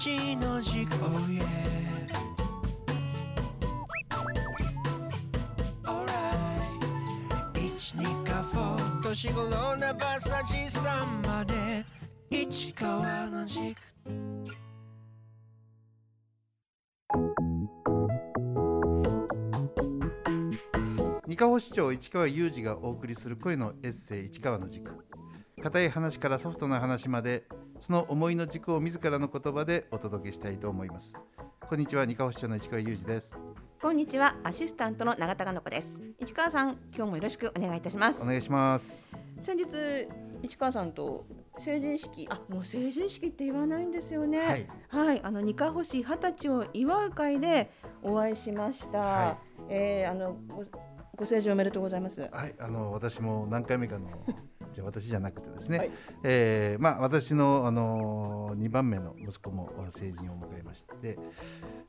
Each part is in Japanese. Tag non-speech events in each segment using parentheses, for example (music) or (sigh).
一の軸 Oh yeah Alright 一二かフォー年頃な馬さじさんまで。市川の軸。二河市長市川裕二がお送りする声のエッセイ市川の軸。硬い話からソフトな話まで。その思いの軸を自らの言葉でお届けしたいと思いますこんにちは二河市長の市川裕二ですこんにちは、アシスタントの永田の子です。市川さん、今日もよろしくお願いいたしますお。願いします先日、市川さんと成人式、あ、もう成人式って言わないんですよね。はい、はい、あの二カ星二十歳を祝う会でお会いしました。はえーあのごご成人おめでとうございます。はい、あの私も何回目かのじゃあ私じゃなくてですね、はいえーまあ私のあの2番目の息子も成人を迎えまして、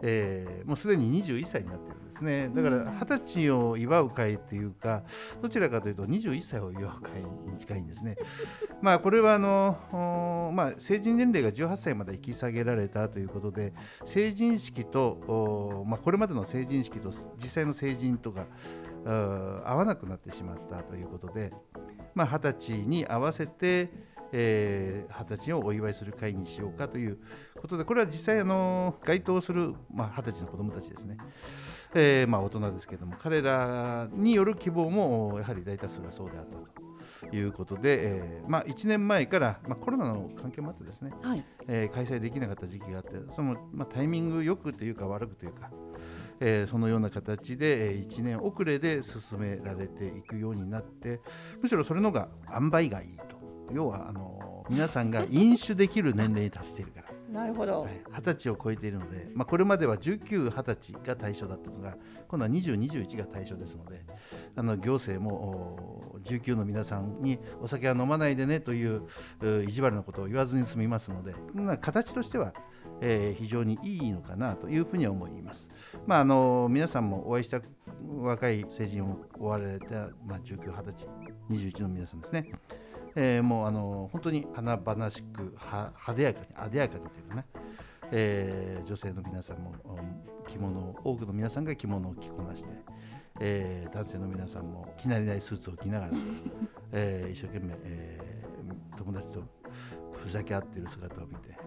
えーもうすでに21歳になってるんですね。だから二十歳を祝う会っていうか、どちらかというと21歳を祝う会に近いんですね。(laughs) まあこれはあのおまあ成人年齢が18歳まで引き下げられたということで、成人式とおまあこれまでの成人式と実際の成人とか合わなくなってしまったということで、まあ、20歳に合わせて、えー、20歳をお祝いする会にしようかということでこれは実際あの該当する、まあ、20歳の子どもたちですね、えーまあ、大人ですけども彼らによる希望もやはり大多数がそうであったということで、えーまあ、1年前から、まあ、コロナの関係もあってですね、はい。えー開催できなかった時期があってその、まあ、タイミングよくというか悪くというか、えーそのような形で、え1年遅れで進められていくようになってむしろそれのが塩梅がいいと要はあの皆さんが飲酒できる年齢に達しているから。なるほど。はい二十歳を超えているので、まあ、これまでは19、20歳が対象だったのが今度は20、21が対象ですのであの行政もお19の皆さんにお酒は飲まないでねというう意地悪なことを言わずに済みますのでまあ形としては、えー非常にいいのかなというふうに思います。まあ、あの皆さんもお会いした若い成人を追われた、まあ、19、20歳、21の皆さんですね。えーもうあの本当に華々しくは派手やかにあでやかにというかね、えー女性の皆さんも着物を多くの皆さんが着物を着こなして、えー男性の皆さんも着慣れないスーツを着ながら、(laughs) えー一生懸命、えー友達とふざけ合っている姿を見て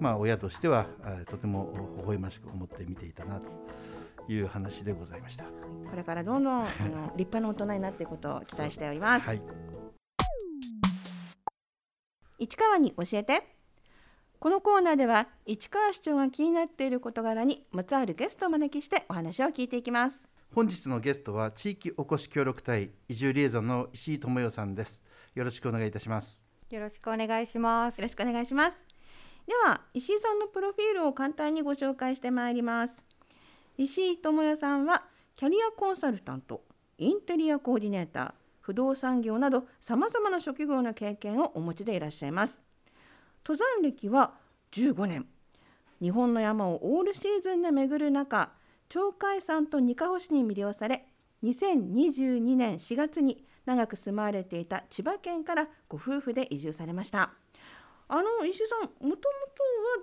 まあ親としてはえーとても微笑ましく思って見ていたなという話でございました。これからどんどんあの (laughs) 立派な大人になっていくことを期待しております。はい市川に教えてこのコーナーでは市川市長が気になっている事柄にまつわるゲストをお招きしてお話を聞いていきます本日のゲストは地域おこし協力隊移住リエゾンの石井智代さんです。よろしくお願いいたします。よろしくお願いしますよ。ろしくお願いしますでは石井さんのプロフィールを簡単にご紹介してまいります。石井智代さんはキャリアコンサルタントインテリアコーディネーター不動産業などさまざまな職業の経験をお持ちでいらっしゃいます。登山歴は15年。日本の山をオールシーズンで巡る中鳥海山と二カ星に魅了され2022年4月に長く住まわれていた千葉県からご夫婦で移住されました。あの石井さんもともとは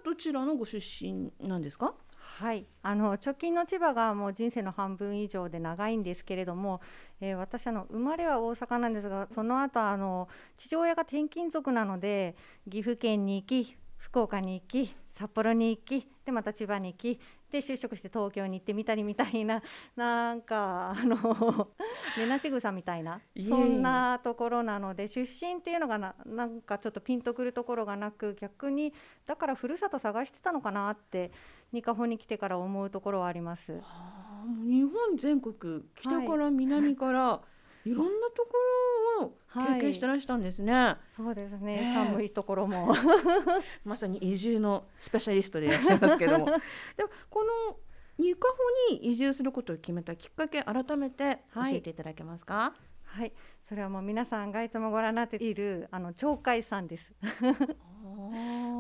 どちらのご出身なんですか？はい、あの直近の千葉がもう人生の半分以上で長いんですけれども、えー私あの生まれは大阪なんですが、その後あの父親が転勤族なので岐阜県に行き、福岡に行き、札幌に行き、でまた千葉に行き、で就職して東京に行ってみたりみたいな (laughs) なんかあの (laughs) 根なし草みたいなそんなところなので出身っていうのがななんかちょっとピンとくるところがなく逆にだからふるさと探してたのかなってニカホに来てから思うところはあります。あもう日本全国北から南から、い、ろんなところを経験してらしたんですね、そうですね、ええ寒いところも。(laughs) まさに移住のスペシャリストでいらっしゃいますけども。(laughs) でもこのニカホに移住することを決めたきっかけ改めて教えていただけますか、はい。それはもう皆さんがいつもご覧になっているあの鳥海山です。(laughs)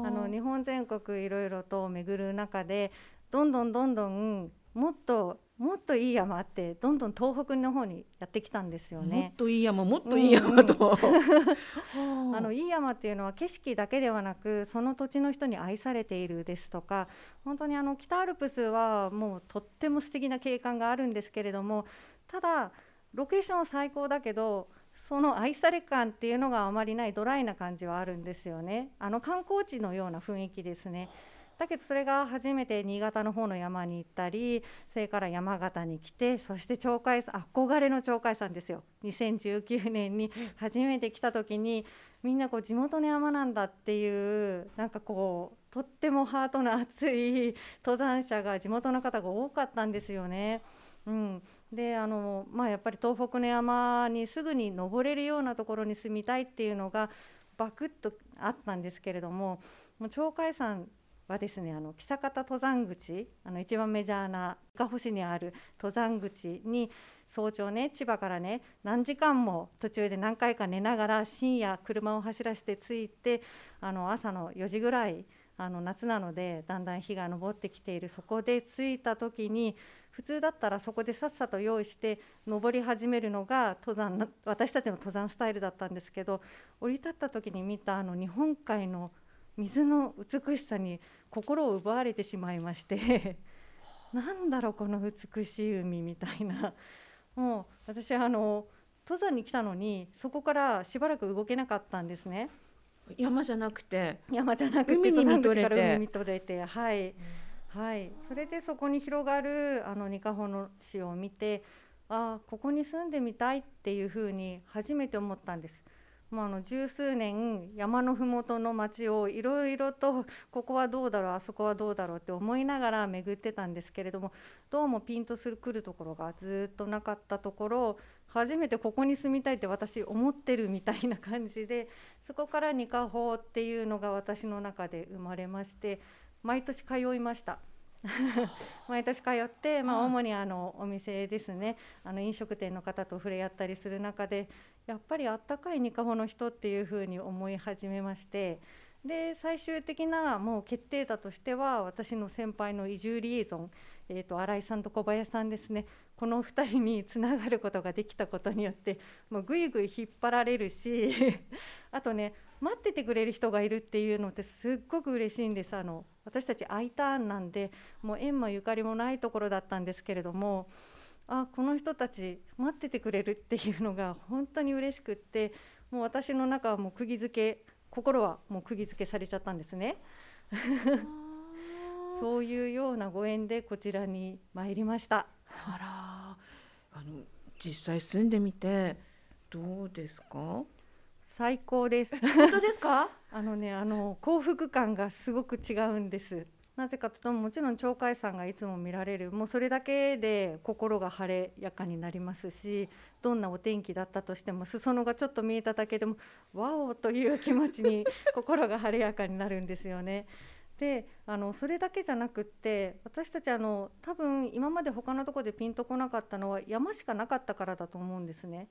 あの日本全国いろいろと巡る中でどんどんどんどんもっともっといい山ってどんどん東北の方にやってきたんですよもねっ。といい山もっといい山と、(laughs) あのいい山っていうのは景色だけではなくその土地の人に愛されているですとか本当にあの北アルプスはもうとっても素敵な景観があるんですけれどもただロケーションは最高だけどその愛され感っていうのがあまりないドライな感じはあるんですよね。あの観光地のような雰囲気ですねだけどそれが初めて新潟の方の山に行ったりそれから山形に来てそして鳥海山憧れの鳥海山ですよ。2019年に初めて来た時にみんなこう地元の山なんだっていうなんかこうとってもハートの熱い登山者が地元の方が多かったんですよね。うん、であの、まあ、やっぱり東北の山にすぐに登れるようなところに住みたいっていうのがバクッとあったんですけれどももう鳥海山はですねあの久方登山口あの一番メジャーな伊香保市にある登山口に早朝ね千葉からね何時間も途中で何回か寝ながら深夜車を走らせて着いてあの朝の4時ぐらいあの夏なのでだんだん日が昇ってきている。そこで着いた時に普通だったらそこでさっさと用意して登り始めるのが登山私たちの登山スタイルだったんですけど降り立った時に見たあの日本海の水の美しさに心を奪われてしまいまして (laughs) なんだろうこの美しい海みたいな。もう私あの登山に来たのにそこからしばらく動けなかったんですね。山じゃなくて山じゃなくて海に見とれて。海見とれてはい、はい、それでそこに広がるあの二カ保の市を見てああここに住んでみたいっていうふうに初めて思ったんです。もうあの十数年山の麓の町をいろいろとここはどうだろうあそこはどうだろうって思いながら巡ってたんですけれどもどうもピンとする来るところがずっとなかったところ初めてここに住みたいって私思ってるみたいな感じでそこから二カ保っていうのが私の中で生まれまして毎年通いました。(laughs) 毎年通って、まあ、主にあのお店ですねあの飲食店の方と触れ合ったりする中でやっぱりあったかいニカホの人っていうふうに思い始めましてで最終的なもう決定打としては私の先輩の移住リエゾン、えー、と新井さんと小林さんですね。この2人につながることができたことによってもうぐいぐい引っ張られるし (laughs) あとね待っててくれる人がいるっていうのってすっごく嬉しいんです。あの私たち I ターンなんでもう縁もゆかりもないところだったんですけれどもあこの人たち待っててくれるっていうのが本当に嬉しくってもう私の中はもう釘付け心はもう釘付けされちゃったんですね。そういうようなご縁でこちらに参りました。あらあの実際住んでみてどうですか？最高です。本当ですか？(laughs) あのね、あの幸福感がすごく違うんです。なぜかというともちろん鳥海山がいつも見られるもうそれだけで心が晴れやかになりますしどんなお天気だったとしても裾野がちょっと見えただけでもワオという気持ちに (laughs) 心が晴れやかになるんですよね。であのそれだけじゃなくって私たちあの多分今まで他のところでピンとこなかったのは山しかなかったからだと思うんですね。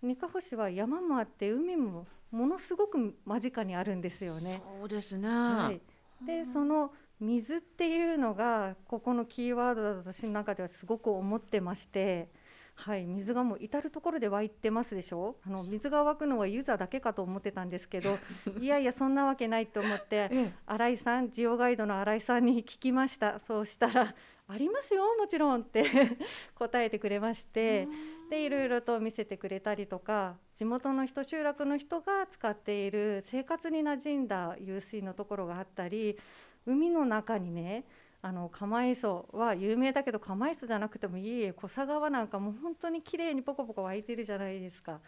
三カ保市は山もあって海もものすごく間近にあるんですよね。そうですね、はい、でその水っていうのがここのキーワードだと私の中ではすごく思ってまして、はい、水がもう至る所で湧いてますでしょ？あの水が湧くのは湯座だけかと思ってたんですけど (laughs) いやいやそんなわけないと思ってええ。新井さんジオガイドの新井さんに聞きました。そうしたら「ありますよもちろん」って (laughs) 答えてくれましてでいろいろと見せてくれたりとか地元の人集落の人が使っている生活に馴染んだ湧水のところがあったり海の中にねあの釜磯は有名だけど釜磯じゃなくてもいいえ小佐川なんかもう本当に綺麗にポコポコ湧いてるじゃないですか。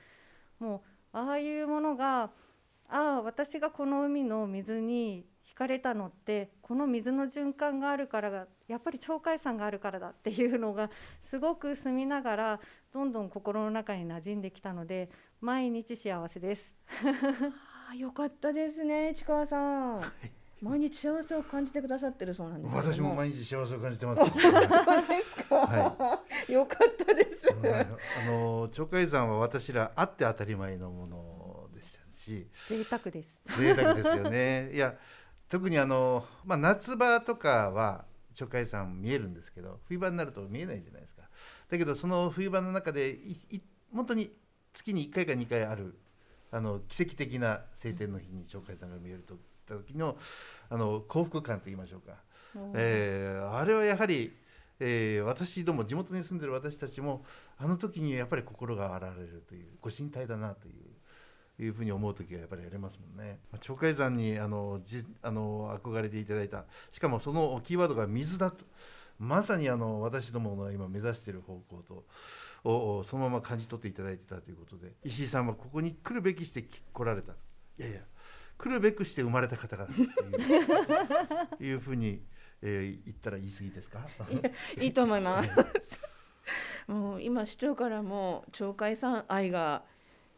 もうああいうものがああ私がこの海の水に惹かれたのってこの水の循環があるからがやっぱり鳥海山があるからだっていうのがすごく住みながらどんどん心の中に馴染んできたので毎日幸せです。(laughs) ああよかったですね市川さん毎日幸せを感じてくださってるそうなんです私も毎日幸せを感じてます。(laughs) 本当ですか、はよかったです、はい。あの鳥海山は私らあって当たり前のものでしたし。贅沢です。贅沢ですよね。いや特にあの、まあ、夏場とかは鳥海山見えるんですけど冬場になると見えないじゃないですか。だけどその冬場の中でいい本当に月に1回か2回あるあの奇跡的な晴天の日に鳥海山が見えるといった時のあの幸福感といいましょうか、えーあれはやはり、えー私ども地元に住んでる私たちもあの時にやっぱり心が洗われるというご神体だなという。いうふうに思う時はやっぱりありますもんね。まあ鳥海山にあのじあの憧れていただいたしかもそのキーワードが水だとまさにあの私どもの今目指している方向とををそのまま感じ取っていただいてたということで石井さんはここに来るべきしてき来られたいやいや来るべくして生まれた方々という (laughs) いうふうに、えー言ったら言い過ぎですか？いいと思います。(laughs) もう今市長からも鳥海山愛が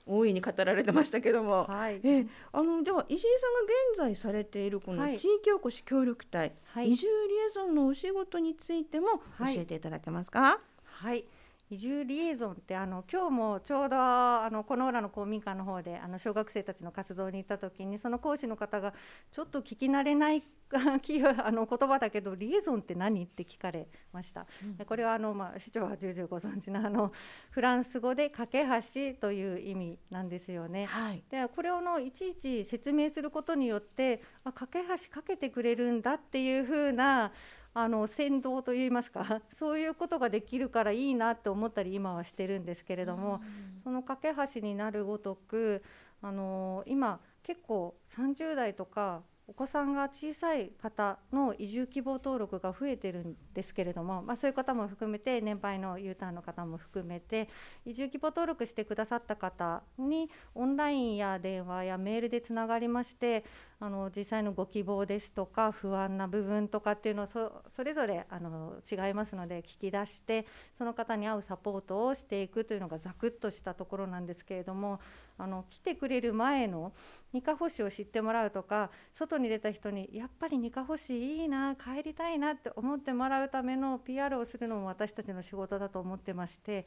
大いに語られてましたけども、はい。ええあのでは石井さんが現在されているこのはい。地域おこし協力隊、はい。移住リエゾンのお仕事についてもはい教えていただけますか？はい移住リエゾンってあの今日もちょうどあのこの浦の公民館の方であの小学生たちの活動に行った時にその講師の方がちょっと聞き慣れない (laughs) あの言葉だけどリエゾンって何って聞かれました。でこれはあの、まあ、市長は重々ご存知のあの (laughs) フランス語で架け橋という意味なんですよね。はい。でこれをのいちいち説明することによってあ架け橋かけてくれるんだっていう風なあの先導といいますか (laughs) そういうことができるからいいなって思ったり今はしてるんですけれども、その架け橋になるごとくあの今結構30代とかお子さんが小さい方の移住希望登録が増えてるんですけれども、まあ、そういう方も含めて年配の U ターンの方も含めて移住希望登録してくださった方にオンラインや電話やメールでつながりましてあの実際のご希望ですとか不安な部分とかっていうのをそそれぞれあの違いますので聞き出してその方に合うサポートをしていくというのがざくっとしたところなんですけれどもあの来てくれる前のニカホシを知ってもらうとか外に出た人にやっぱりニカホシいいな帰りたいなって思ってもらうための PR をするのも私たちの仕事だと思ってまして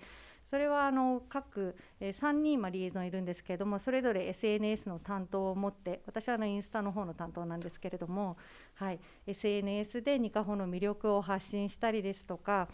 それはあの各、3人今リエゾンいるんですけれどもそれぞれ SNS の担当を持って私はあのインスタの方の担当なんですけれども、はい、SNS でニカホの魅力を発信したりですとか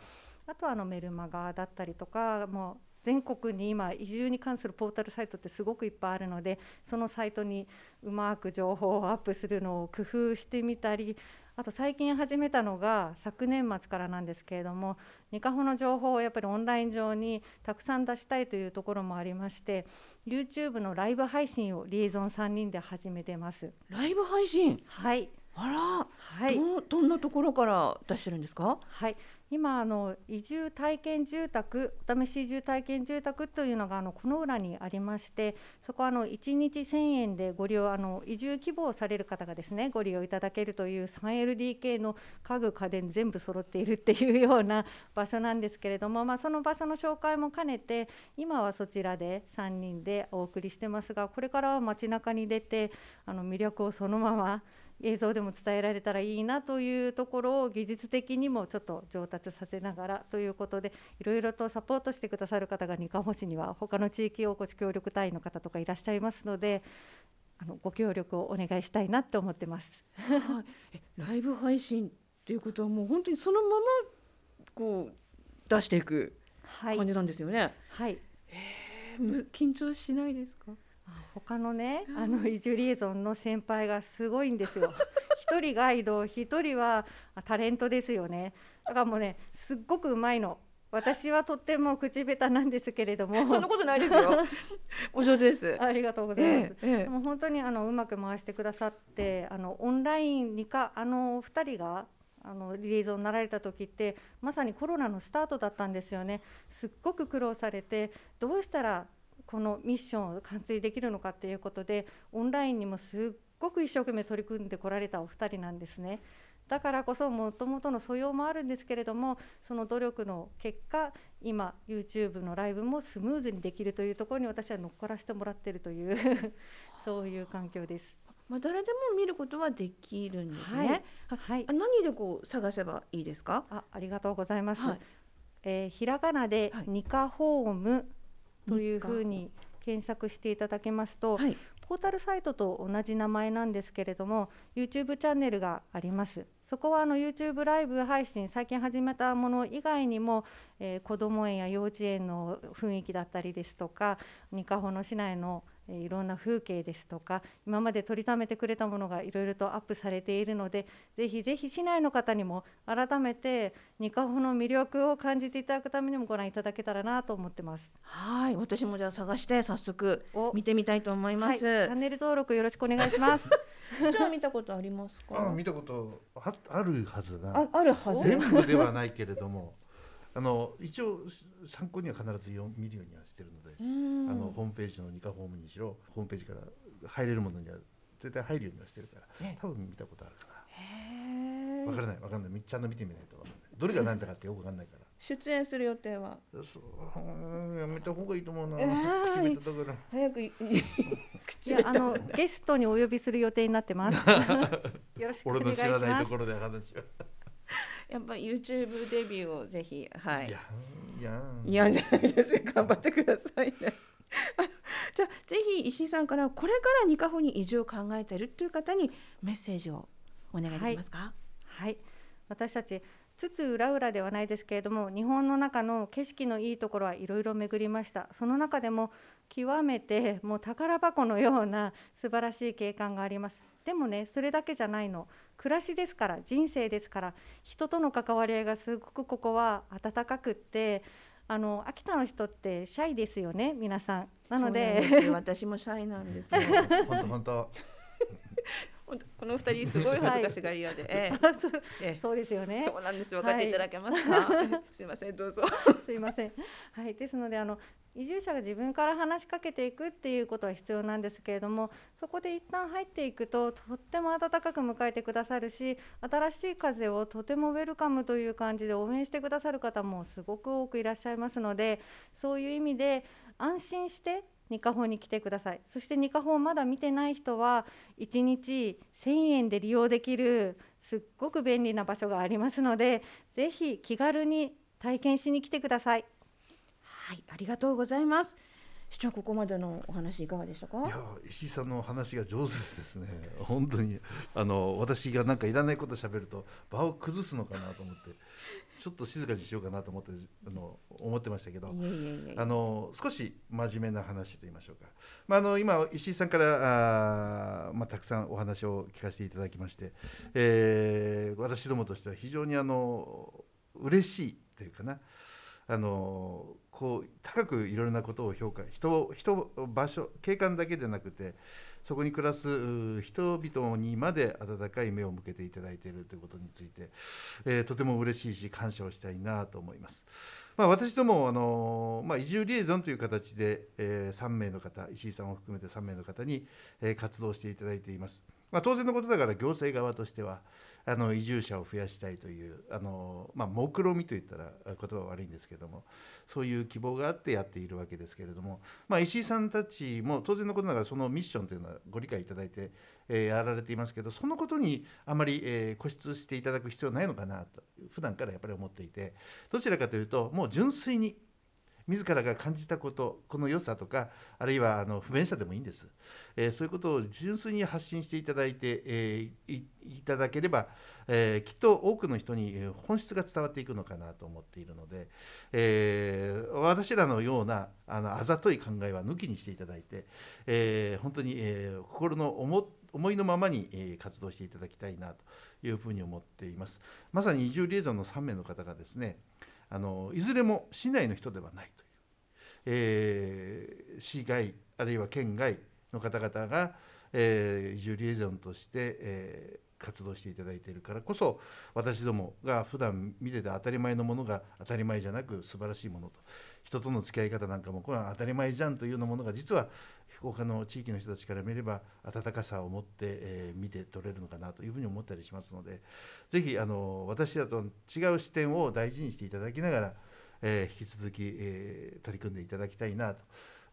あとはあのメルマガだったりとかも全国に今移住に関するポータルサイトってすごくいっぱいあるのでそのサイトにうまく情報をアップするのを工夫してみたりあと最近始めたのが昨年末からなんですけれどもニカホの情報をやっぱりオンライン上にたくさん出したいというところもありまして YouTube のライブ配信をリエゾン3人で始めてます。ライブ配信？はい、あら、はいどどんなところから出してるんですか？はい、今あの移住体験住宅お試し移住体験住宅というのがあのこの裏にありましてそこはあの1日1000円でご利用あの移住希望される方がですねご利用いただけるという 3LDK の家具家電全部揃っているっていうような場所なんですけれども、まあ、その場所の紹介も兼ねて今はそちらで3人でお送りしてますがこれからは街中に出てあの魅力をそのまま映像でも伝えられたらいいなというところを技術的にもちょっと上達させながらということでいろいろとサポートしてくださる方が二カ保市には他の地域おこし協力隊員の方とかいらっしゃいますのであのご協力をお願いしたいなと思ってます。はい。えライブ配信っていうことはもう本当にそのままこう出していくはい、感じなんですよね。はいえむ緊張しないですか？あ他のね、あの移住リエゾンの先輩がすごいんですよ。(laughs) 一人ガイド、一人はあタレントですよね。だからもうね、すっごくうまいの。私はとっても口下手なんですけれども。そんなことないですよ。(laughs) お上手です。ありがとうございます。ええええでも本当にあのうまく回してくださって、あのオンラインにかあの二人があのリエゾンになられた時ってまさにコロナのスタートだったんですよね。すっごく苦労されてどうしたらこのミッションを完遂できるのかっていうことでオンラインにもすっごく一生懸命取り組んでこられたお二人なんですね。だからこそもともとの素養もあるんですけれどもその努力の結果今 YouTube のライブもスムーズにできるというところに私は乗っからせてもらっているという (laughs) そういう環境です。まあ誰でも見ることはできるんですね。はいあはいあ何でこう探せばいいですか？あありがとうございます。はいえーひらがなではいニカホームというニカふうに検索していただけますと、はい。ポータルサイトと同じ名前なんですけれども YouTube チャンネルがありますそこはあの YouTube ライブ配信最近始めたもの以外にも、えー、子ども園や幼稚園の雰囲気だったりですとかにかほの市内のいろんな風景ですとか今まで撮りためてくれたものがいろいろとアップされているのでぜひぜひ市内の方にも改めてニカホの魅力を感じていただくためにもご覧いただけたらなと思ってます。はい私もじゃあ探して早速見てみたいと思います、はい、チャンネル登録よろしくお願いします。じゃあ見たことありますか？あ見たことああるはずだああるはず。全部ではないけれどもあの一応参考には必ず読見るようにはしてるのであのホームページのニカホームにしろホームページから入れるものには絶対入るようにはしてるから多分見たことあるかな。わからない。わかんない。ちゃんと見てみないとどれが何だかってよくわかんないから。出演する予定は？そうやめた方がいいと思うな、えー、口だから。早く口 (laughs) あのゲストにお呼びする予定になってます。(laughs) よろしくお願いします。俺の知らないところで話をやっぱ YouTube デビューをぜひはい。いやいや嫌じゃないですよ。頑張ってくださいね。(laughs) じゃあぜひ石井さんからこれからニカホに移住を考えているという方にメッセージをお願いできますか、はい、はい、私たちつつ裏裏ではないですけれども日本の中の景色のいいところはいろいろ巡りました。その中でも極めてもう宝箱のような素晴らしい景観がありますでもねそれだけじゃないの。暮らしですから人生ですから人との関わり合いがすごくここは温かくってあの秋田の人ってシャイですよね皆さん。なので。私もシャイなんです (laughs) 本当本当この二人すごい恥ずかしがり屋で、(laughs) ええ、そうですよね。そうなんです。分かっていただけますか？はい、すいません、どうぞ。(laughs) すいません。はい、ですので、あの移住者が自分から話しかけていくっていうことは必要なんですけれども、そこで一旦入っていくととっても温かく迎えてくださるし、新しい風をとてもウェルカムという感じで応援してくださる方もすごく多くいらっしゃいますので、そういう意味で安心してニカホに来てください。そしてニカホまだ見てない人は1日1000円で利用できるすっごく便利な場所がありますのでぜひ気軽に体験しに来てください。はいありがとうございます。市長ここまでのお話いかがでしたか？いや石井さんの話が上手ですね。(laughs) 本当に。あの私がなんかいらないこと喋ると場を崩すのかなと思ってちょっと静かにしようかなと思ってあの思ってましたけど。あの少し真面目な話と言いましょうか、まあ、あの今石井さんからあ、まあ、たくさんお話を聞かせていただきまして、えー、私どもとしては非常にあの嬉しいというかなあのこう高くいろいろなことを評価人人場所景観だけでなくてそこに暮らす人々にまで温かい目を向けていただいているということについて、えー、とても嬉しいし感謝をしたいなと思います。まあ、私どもあの、まあ、移住リエゾンという形で、えー、3名の方石井さんを含めて3名の方に、えー、活動していただいています。まあ、当然のことながら行政側としてはあの移住者を増やしたいというあの、まあ、目論みといったら言葉は悪いんですけどもそういう希望があってやっているわけですけれども、まあ、石井さんたちも当然のことながらそのミッションというのはご理解いただいて、え、やられていますけどそのことにあまり、え、固執していただく必要ないのかなと普段からやっぱり思っていてどちらかというともう純粋に自らが感じたことこの良さとかあるいはあの不便さでもいいんです、えー、そういうことを純粋に発信していただいて、えー、いただければ、えー、きっと多くの人に本質が伝わっていくのかなと思っているので、え私らのようなあのあざとい考えは抜きにしていただいて、え本当に、え心の思思いのままに、え活動していただきたいなというふうに思っています。まさに移住リエゾンの3名の方がですねあのいずれも市内の人ではないという、えー、市外あるいは県外の方々が、えー、移住リエゾンとして、えー、活動していただいているからこそ私どもが普段見てて当たり前のものが当たり前じゃなく素晴らしいものと人との付き合い方なんかもこれは当たり前じゃんというようなものが実は福岡の地域の人たちから見れば温かさを持って、えー、見て取れるのかなというふうに思ったりしますのでぜひあの私らと違う視点を大事にしていただきながら、えー、引き続き、えー、取り組んでいただきたいなと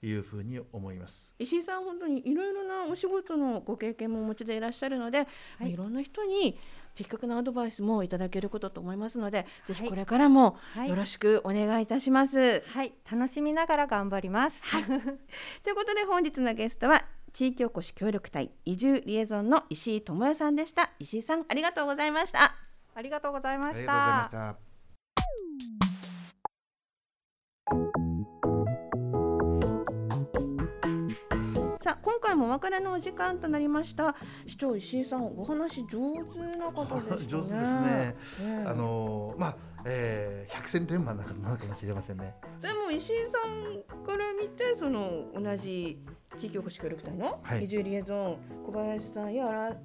いうふうに思います。石井さん本当にいろいろなお仕事のご経験もお持ちでいらっしゃるので、はい、いろんな人に的確なアドバイスもいただけることと思いますので、ぜひこれからもよろしくお願いいたします。はい、はい、楽しみながら頑張ります。はい、(laughs) ということで本日のゲストは地域おこし協力隊移住リエゾンの石井智也さんでした。石井さんありがとうございました。ありがとうございましありがとうございまたした。さあ今回もお別れのお時間となりました市長石井さんお話上手な方でね (laughs) 上手ですね。ええあのーまあ、えー、百戦錬磨なのかもしれませんね。それも石井さんから見てその同じ地域おこし協力隊のはい移住リエゾン、小林さんや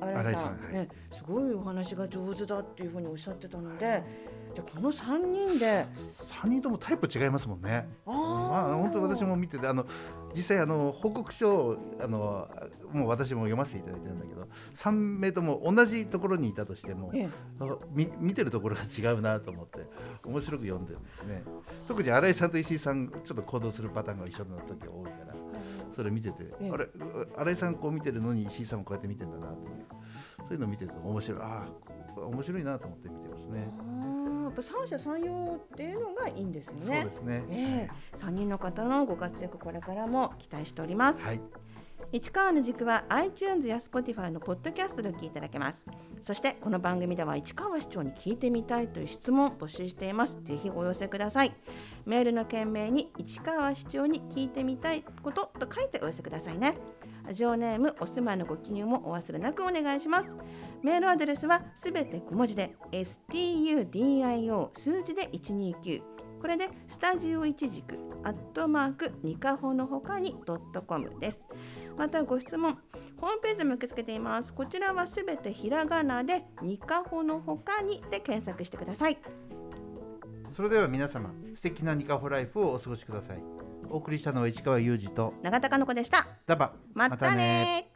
新新井さんさんはいね、すごいお話が上手だっていうふうにおっしゃってたのでじゃあこの3人で。三人ともタイプ違いますもんね。あまあ本当私も見ててあの実際あの報告書をあのもう私も読ませていただいてるんだけど3名とも同じところにいたとしてもええ。見てるところが違うなと思って面白く読んでるんですね。特に新井さんと石井さんちょっと行動するパターンが一緒の時が多いからそれ見てて、ええ。あれ新井さんこう見てるのに石井さんもこうやって見てんだなっていうそういうのを見てると面白いああ面白いなと思って見てますね。っぱ三者三様っていうのがいいんですよそうねですね。ええ、3人の方のご活躍これからも期待しております。はい。市川の軸は iTunes や Spotify のポッドキャストでお聞きいただけます。そしてこの番組では市川市長に聞いてみたいという質問を募集しています。ぜひお寄せください。メールの件名に市川市長に聞いてみたいことと書いてお寄せくださいねラジオネームお住まいのご記入もお忘れなくお願いします。メールアドレスはすべて小文字で studio 数字で129これでスタジオ一軸アットマークニカホのほかにドットコムです。またご質問ホームページも受け付けています。こちらはすべてひらがなでニカホのほかにで検索してください。それでは皆様素敵なニカホライフをお過ごしください。お送りしたのは市川裕二と永田かの子でした。ダバ。またね